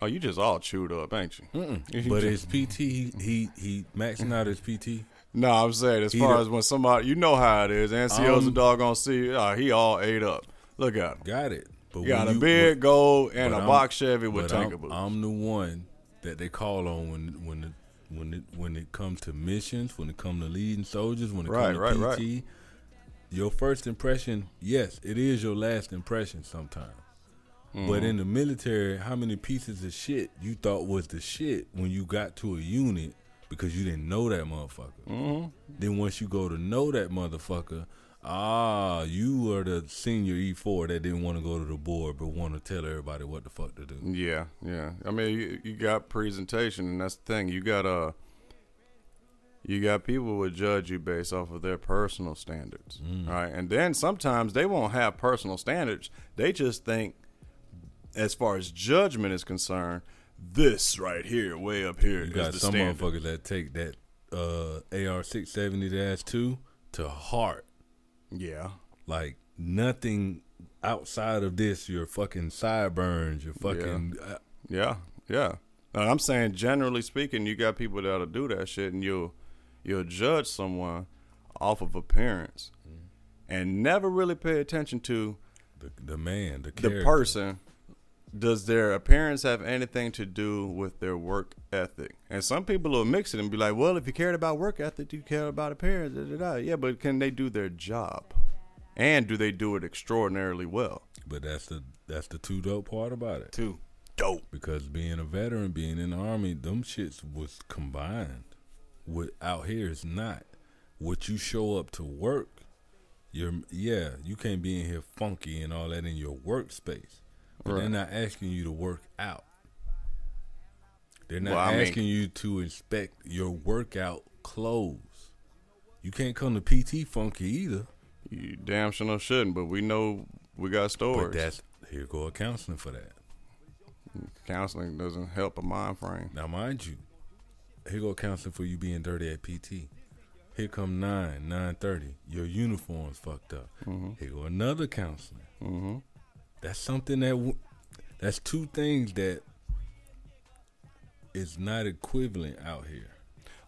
oh, you just all chewed up, ain't you? You But his PT, he he, he maxing out his PT. no, I'm saying as he far the- as when somebody, you know how it is. NCO's a Um, doggone see. Uh, he all ate up. Look at him. Got it. But got a big gold and a box Chevy with tanker boots. I'm the one that they call on when when it, when it when it comes to missions, when it comes to leading soldiers, when it Right, comes to right, PT. right. Your first impression, yes, it is your last impression sometimes. Mm-hmm. But in the military, how many pieces of shit you thought was the shit when you got to a unit because you didn't know that motherfucker? Mm-hmm. Then once you go to know that motherfucker, ah, you are the senior E4 that didn't want to go to the board but want to tell everybody what the fuck to do. Yeah, yeah. I mean, you, you got presentation, and that's the thing. You got uh, you got people who would judge you based off of their personal standards, Mm. right? And then sometimes they won't have personal standards. They just think, as far as judgment is concerned, this right here, way up here, You is got the some standard. motherfuckers that take that uh, AR six seventy dash two to heart. Yeah, Like nothing outside of this, your fucking sideburns, your fucking uh, yeah, yeah. I'm saying, generally speaking, you got people that'll do that shit, and you'll you'll judge someone off of appearance, Mm. and never really pay attention to the, the man, the the person. Does their appearance have anything to do with their work ethic? And some people will mix it and be like, "Well, if you cared about work ethic, do you care about appearance." Da, da, da. Yeah, but can they do their job? And do they do it extraordinarily well? But that's the that's the two dope part about it. Two. Dope. Because being a veteran, being in the army, them shits was combined. What out here is not. What you show up to work, you're yeah, you can't be in here funky and all that in your workspace. But they're not asking you to work out. They're not Well, I mean- asking you to inspect your workout clothes. You can't come to PT funky either. You damn sure no shouldn't, but we know we got stories. But that's here go a counseling for that. Counseling doesn't help a mind frame. Now, mind you, here go counseling for you being dirty at PT. Here come nine, nine thirty. Your uniform's fucked up. Here go another counseling. Mm-hmm. That's something that w- that's two things that is not equivalent out here.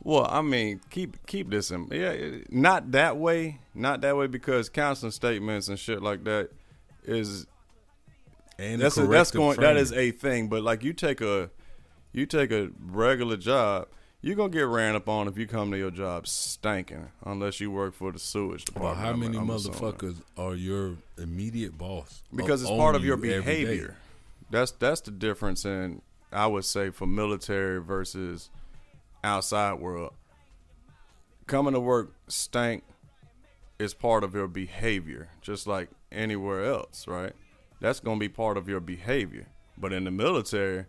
Well, I mean, keep keep this in yeah, not that way, not that way because counseling statements and shit like that is And that's a, that's going that training. is a thing. But like you take a you take a regular job, you're gonna get ran up on if you come to your job stinking, unless you work for the sewage But department. how many I'm motherfuckers are your immediate boss? because it's part of your you behavior. That's that's the difference in I would say for military versus outside world. Coming to work stank is part of your behavior, just like anywhere else, right? That's gonna be part of your behavior. But in the military,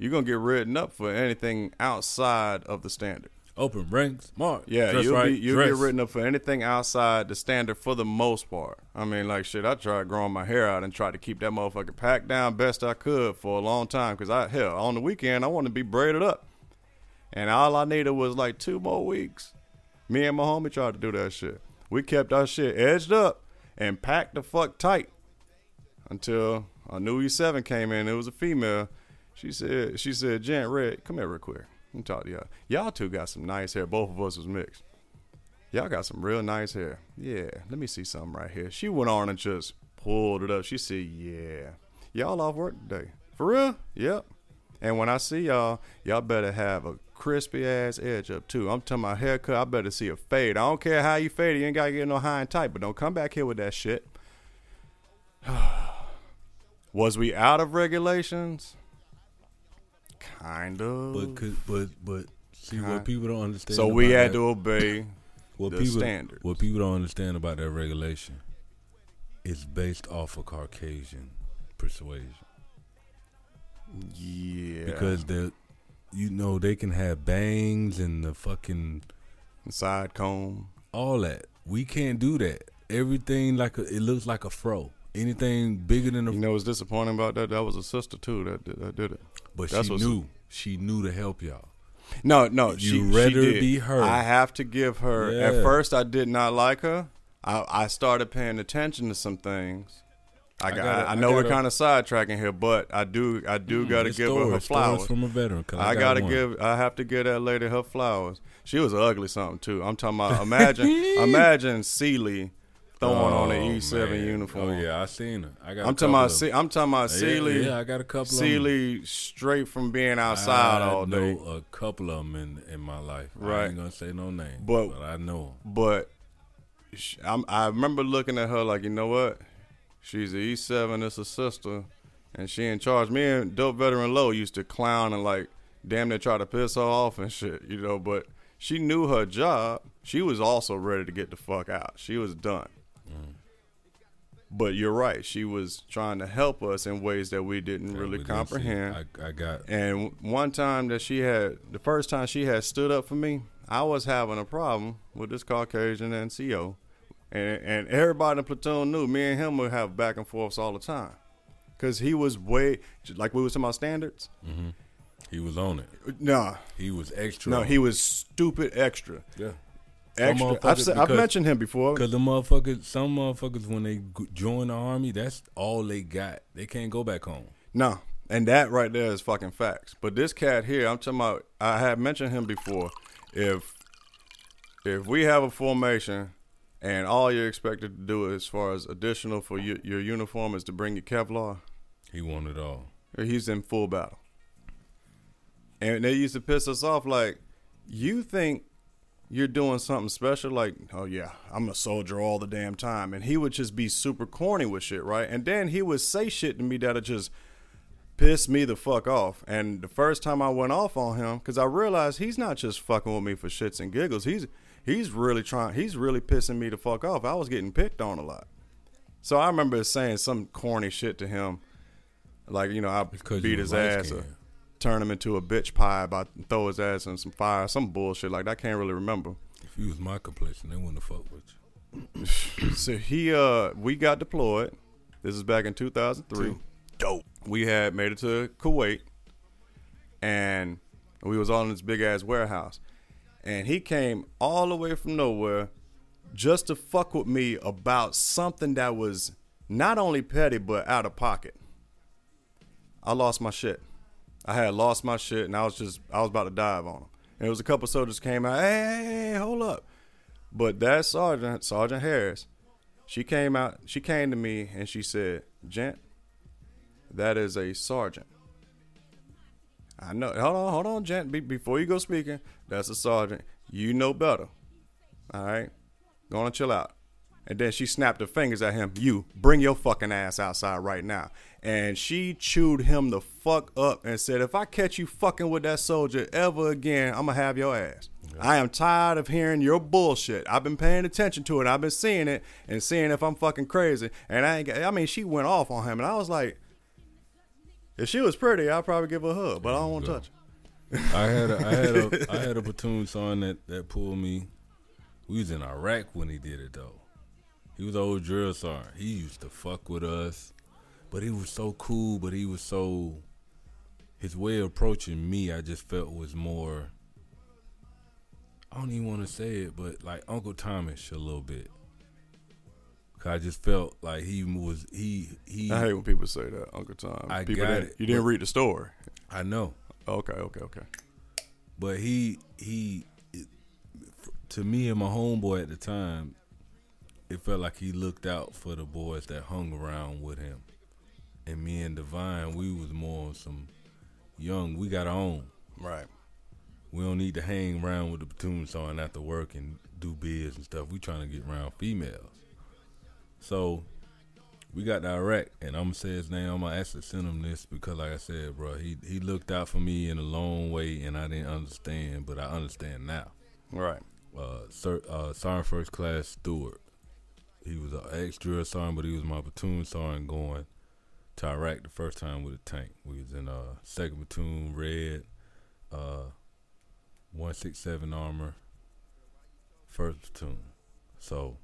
you're gonna get written up for anything outside of the standard. Open ranks, march. Yeah, dress you'll right, be you'll dress. get written up for anything outside the standard for the most part. I mean, like shit, I tried growing my hair out and tried to keep that motherfucker packed down best I could for a long time because I hell on the weekend I wanted to be braided up, and all I needed was like two more weeks. Me and my homie tried to do that shit. We kept our shit edged up and packed the fuck tight until a new E7 came in. It was a female. She said, she said, Jan Red, come here real quick. Let me talk to y'all. Y'all two got some nice hair. Both of us was mixed. Y'all got some real nice hair. Yeah, let me see something right here. She went on and just pulled it up. She said, yeah, y'all off work today. For real? Yep. And when I see y'all, y'all better have a crispy ass edge up too. I'm talking about haircut. I better see a fade. I don't care how you fade it. You ain't gotta get no high and tight, but don't come back here with that shit. Was we out of regulations? Kind of. But could, but but see Huh? what people don't understand. so we had that- to obey. what the people standards. what people don't understand about that regulation. It's based off of Caucasian persuasion Yeah. because they, you know, they can have bangs and the fucking side comb. all that. We can't do that. Everything like a, it looks like a fro. Anything bigger than a You know what's disappointing about that? That was a sister too that did, that did it. But That's she knew. She knew to help y'all. No, no, You she rather she be her. I have to give her. At first, I did not like her. I, I started paying attention to some things. I I got. gotta- I, I know we're kind of sidetracking here, but I do. I do mm-hmm. got to give her her stories flowers. from a veteran. 'cause I, got gotta give. I have to give that lady her flowers. She was ugly something too. I'm talking about. Imagine. imagine Sealy throwing on an Oh, E7 uniform. Oh yeah, I seen her. I got. I'm a talking about. of- Se- I'm talking about Yeah, Sealy. Yeah, I got a couple. Sealy straight from being outside I all day. know a couple of them in in my life. Right. I ain't gonna say no name, But- but, I know 'em. But I'm, I remember looking at her like, you know what? She's an E seven. It's a sister, and she in charge. Me and Dope Veteran Low used to clown and like damn near try to piss her off and shit, you know. But she knew her job. She was also ready to get the fuck out. She was done. But you're right. She was trying to help us in ways that we didn't Yeah, really we didn't comprehend. I, I got. And one time that she had, the first time she had stood up for me, I was having a problem with this Caucasian NCO. And, and everybody in the platoon knew me and him would have back and forths all the time. Because he was way, like we was talking about standards. Mm-hmm. He was on it. Nah, He was extra. no, he was stupid extra. yeah. Extra. I've, said, I've mentioned him before. Cause the motherfuckers, some motherfuckers, when they join the army, that's all they got. They can't go back home. No, and that right there is fucking facts. But this cat here, I'm talking about. I have mentioned him before. If if we have a formation and all you're expected to do as far as additional for your, your uniform is to bring your Kevlar, He wanted it all. he's in full battle. And they used to piss us off like, you think you're doing something special? Like, oh yeah, I'm a soldier all the damn time. And he would just be super corny with shit, right? And then he would say shit to me that'll just piss me the fuck off. And the first time I went off on him, because I realized he's not just fucking with me for shits and giggles. He's he's really trying. He's really pissing me the fuck off. I was getting picked on a lot. So I remember saying some corny shit to him, like you know I Because beat his ass, or. Turn him into a bitch pie, about throw his ass in some fire, some bullshit like that. I can't really remember. If he was my complexion, they wouldn't have fucked with you. So he uh we got deployed. This is back in 2003. Dope. We had made it to Kuwait and we was all in this big ass warehouse. And he came all the way from nowhere just to fuck with me about something that was not only petty but out of pocket. I lost my shit. I had lost my shit and I was just I was about to dive on him. And it was a couple soldiers came out, hey, hey, hold up. But that sergeant, Sergeant Harris, she came out, she came to me and she said, Gent, that is a sergeant. I know. Hold on, hold on, Gent. Be, before you go speaking, that's a sergeant. You know better. All right? gonna chill out. And then she snapped her fingers at him. You bring your fucking ass outside right now. And she chewed him the fuck up and said, if I catch you fucking with that soldier ever again, I'm gonna have your ass. I am tired of hearing your bullshit. I've been paying attention to it. I've been seeing it and seeing if I'm fucking crazy. And I ain't. got- I mean, she went off on him, and I was like, if she was pretty, I'd probably give her a hug, but I don't want to touch her. I had a, I had a, I had a platoon sergeant that, that pulled me. We was in Iraq when he did it though. He was an old drill sergeant. He used to fuck with us, but he was so cool. But he was so his way of approaching me. I just felt was more. I don't even want to say it, but like Uncle Thomas a little bit. Cause I just felt like he was he he. I hate when people say that, Uncle Tom. I people got it, You didn't read the story. I know. Okay, okay, okay. But he he to me and my homeboy at the time, it felt like he looked out for the boys that hung around with him. And me and Divine, we was more on some young. We got our own. Right. We don't need to hang around with the platoon sergeant after work and do biz and stuff. We trying to get around females. So we got direct, and I'm gonna say his name. I'm gonna actually send him this because, like I said, bro, he he looked out for me in a long way, and I didn't understand, but I understand now. Right. Uh, Sir, uh, Sergeant First Class Stewart. He was an ex drill sergeant, but he was my platoon sergeant going to Iraq the first time with a tank. We was in uh second platoon, red, uh, one six seven armor, first platoon. So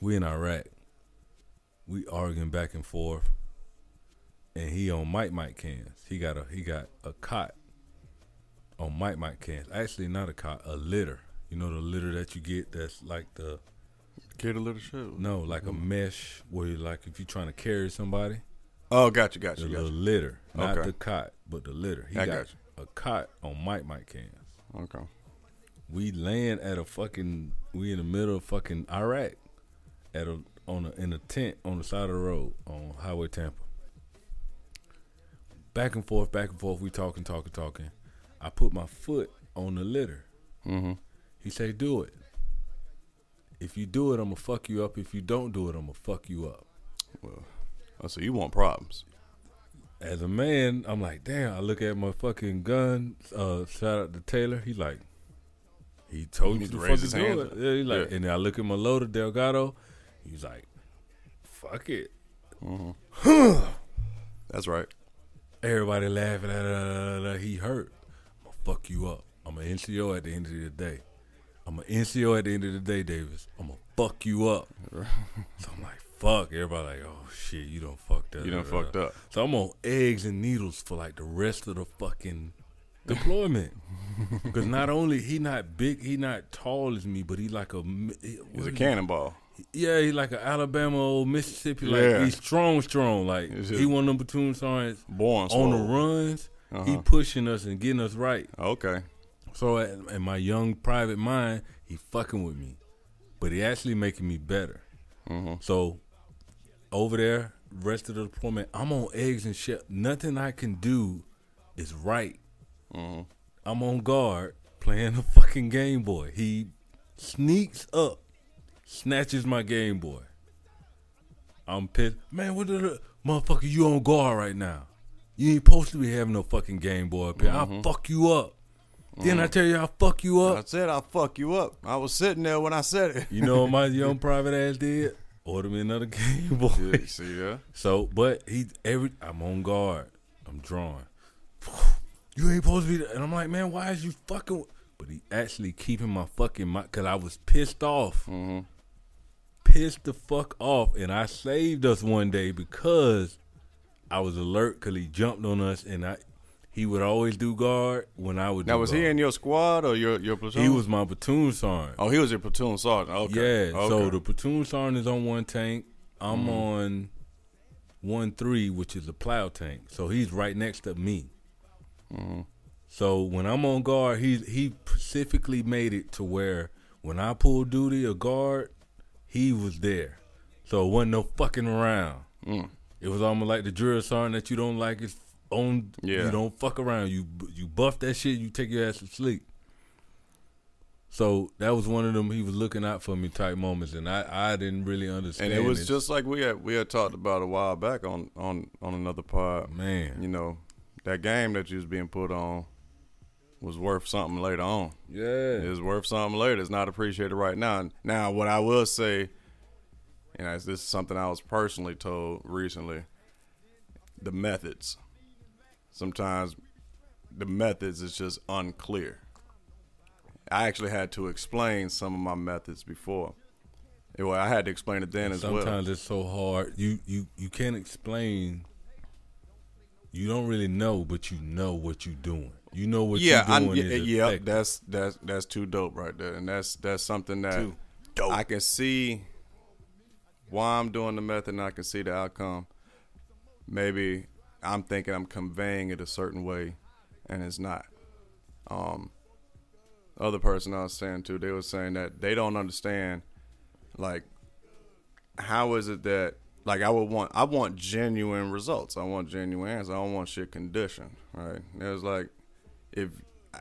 we in Iraq. We arguing back and forth, and he on Mike Mike cans. He got a he got a cot on Mike Mike cans. Actually, not a cot, a litter. You know the litter that you get that's like the Little shit. no, like a mesh where you like if you're trying to carry somebody, Oh, gotcha, gotcha, got the little you. litter, not Okay. the cot, but the litter. He I got, got a cot on Mike Mike cans. Okay. We land at a fucking we in the middle of fucking Iraq at a on a in a tent on the side of the road on Highway Tampa. Back and forth, back and forth. We talking, talking, talking. I put my foot on the litter. Mm-hmm. He say, "Do it. If you do it, I'm gonna fuck you up. If you don't do it, I'm gonna fuck you up." Well, I so you want problems? As a man, I'm like, "Damn!" I look at my fucking gun. Uh, shout out to Taylor. He like, he told me to raise his hands. it. Yeah, he like, Yeah. and then I look at my loader Delgado. He's like, "Fuck it." That's right. Everybody laughing at he hurt. I'm gonna fuck you up. I'm an NCO at the end of the day. I'm an NCO at the end of the day, Davis. I'm gonna fuck you up. so I'm like, fuck. Everybody like, oh shit, you don't fucked up. You done fucked up. So I'm on eggs and needles for like the rest of the fucking deployment. Because not only he not big, he not tall as me, but he like a He's a he? cannonball. Yeah, he like an Alabama old Mississippi. Like Yeah. he's strong, strong. Like he one of them platoon sergeants Born on the runs. He Uh-huh. pushing us and getting us right. Okay. So in my young private mind, he fucking with me, but he actually making me better. Mm-hmm. So over there, rest of the deployment, I'm on eggs and shit. Nothing I can do is right. Mm-hmm. I'm on guard playing a fucking Game Boy. He sneaks up, snatches my Game Boy. I'm pissed. Man, what the motherfucker? You on guard right now? You ain't supposed to be having no fucking Game Boy up here. I'll fuck you up. Didn't I tell you I'll fuck you up. I said I'll fuck you up. I was sitting there when I said it. You know what my young private ass did? Order me another Game Boy. Yeah, see that? So, but he every I'm on guard. I'm drawing. You ain't supposed to be. And I'm like, man, why is you fucking? But he actually keeping my fucking mind because I was pissed off, Mm-hmm. pissed the fuck off, and I saved us one day because I was alert because he jumped on us, and I he would always do guard when I would. Now was he guard. in your squad or your your platoon? He was my platoon sergeant. Oh, he was your platoon sergeant. Okay. Yeah, Okay. so the platoon sergeant is on one tank. I'm Mm-hmm. on one three, which is a plow tank. So he's right next to me. Mm-hmm. So when I'm on guard, he he specifically made it to where when I pulled duty or guard, he was there. So it wasn't no fucking around. Mm. It was almost like the drill sergeant that you don't like is on. Yeah. You don't fuck around. You you buff that shit. You take your ass to sleep. So that was one of them. He was looking out for me type moments, and I, I didn't really understand. And it was it. just like we had we had talked about a while back on on on another pod. man, You know, that game that you was being put on was worth something later on. yeah, It's worth something later. It's not appreciated right now. Now, what I will say, and this is something I was personally told recently, the methods. Sometimes the methods is just unclear. I actually had to explain some of my methods before. Well, I had to explain it then as well. Sometimes it's so hard. You you you can't explain. You don't really know, but you know what you're doing. You know what yeah, you're doing. yeah, is yeah, effective. that's that's that's too dope right there, and that's that's something that Too dope. I can see why I'm doing the method, and I can see the outcome. Maybe I'm thinking I'm conveying it a certain way, and it's not. Um, other person I was saying to, they were saying that they don't understand, like, how is it that like I would want I want genuine results. I want genuine answers. I don't want shit conditioned. Right? It was like if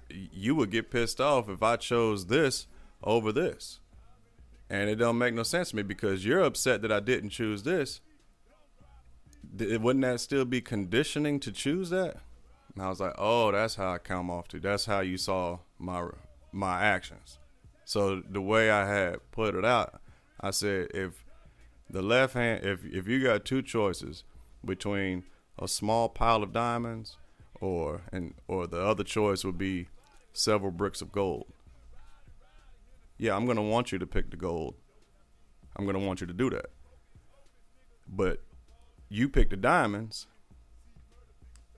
you would get pissed off if I chose this over this. And it don't make no sense to me because you're upset that I didn't choose this. Wouldn't that still be conditioning to choose that? And I was like, oh, that's how I come off to. That's how you saw my my actions. So the way I had put it out, I said if the left hand, if if you got two choices between a small pile of diamonds or and or the other choice would be several bricks of gold. Yeah, I'm gonna want you to pick the gold. I'm gonna want you to do that. But you pick the diamonds,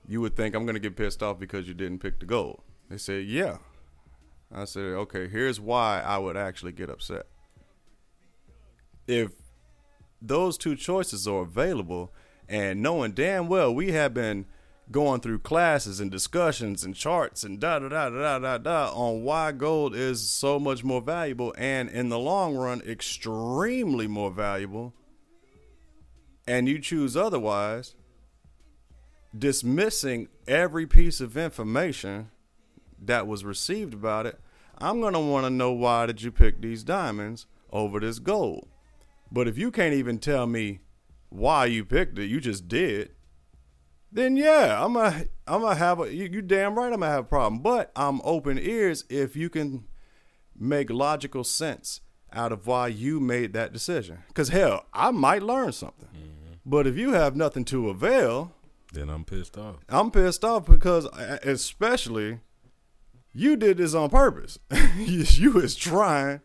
you would think I'm gonna get pissed off because you didn't pick the gold. They said, Yeah. I said, Okay, here's why I would actually get upset. If those two choices are available and knowing damn well we have been going through classes and discussions and charts and da da da da da da on why gold is so much more valuable and in the long run extremely more valuable and you choose otherwise dismissing every piece of information that was received about it i'm going to want to know why did you pick these diamonds over this gold but if you can't even tell me why you picked it, you just did, then yeah, I'm gonna I'm gonna have a you, you damn right I'm gonna have a problem. But I'm open ears if you can make logical sense out of why you made that decision. Cause hell, I might learn something. But if you have nothing to avail, then I'm pissed off. I'm pissed off because uh, especially you did this on purpose. you, you was trying,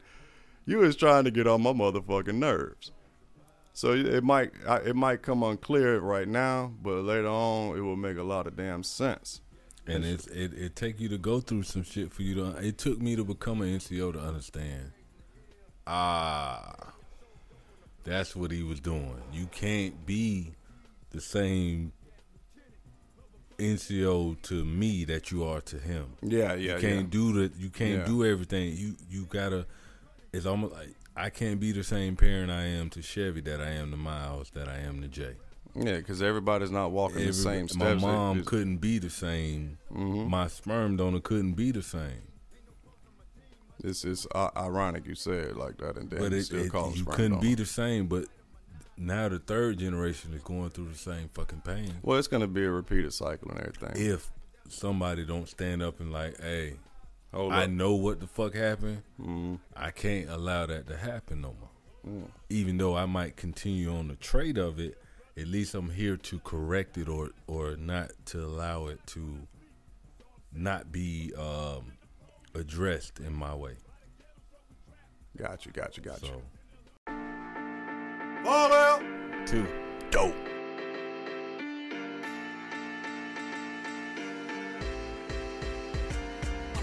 you was trying to get on my motherfucking nerves. So it might it might come unclear right now, but later on it will make a lot of damn sense. And it's it, it take you to go through some shit for you to. It took me to become an NCO to understand. Ah, that's what he was doing. You can't be the same NCO to me that you are to him. Yeah, yeah, you can't yeah. do the. You can't Yeah. do everything. You you gotta. It's almost like I can't be the same parent I am to Chevy that I am to Miles that I am to Jay. Yeah, because everybody's not walking the same my mom couldn't be the same. Mhm. My sperm donor couldn't be the same. It's it's uh, ironic you say it like that, and then but it, still it- call them you couldn't be the same. But now the third generation is going through the same fucking pain. Well, it's gonna be a repeated cycle and everything. If somebody don't stand up and like, hey, Hold I up. know what the fuck happened. Mhm. I can't allow that to happen no more. Mm. Even though I might continue on the trade of it, at least I'm here to correct it or or not to allow it to not be um, addressed in my way. Got you, got you, got you. So Dope.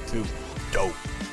too Dope.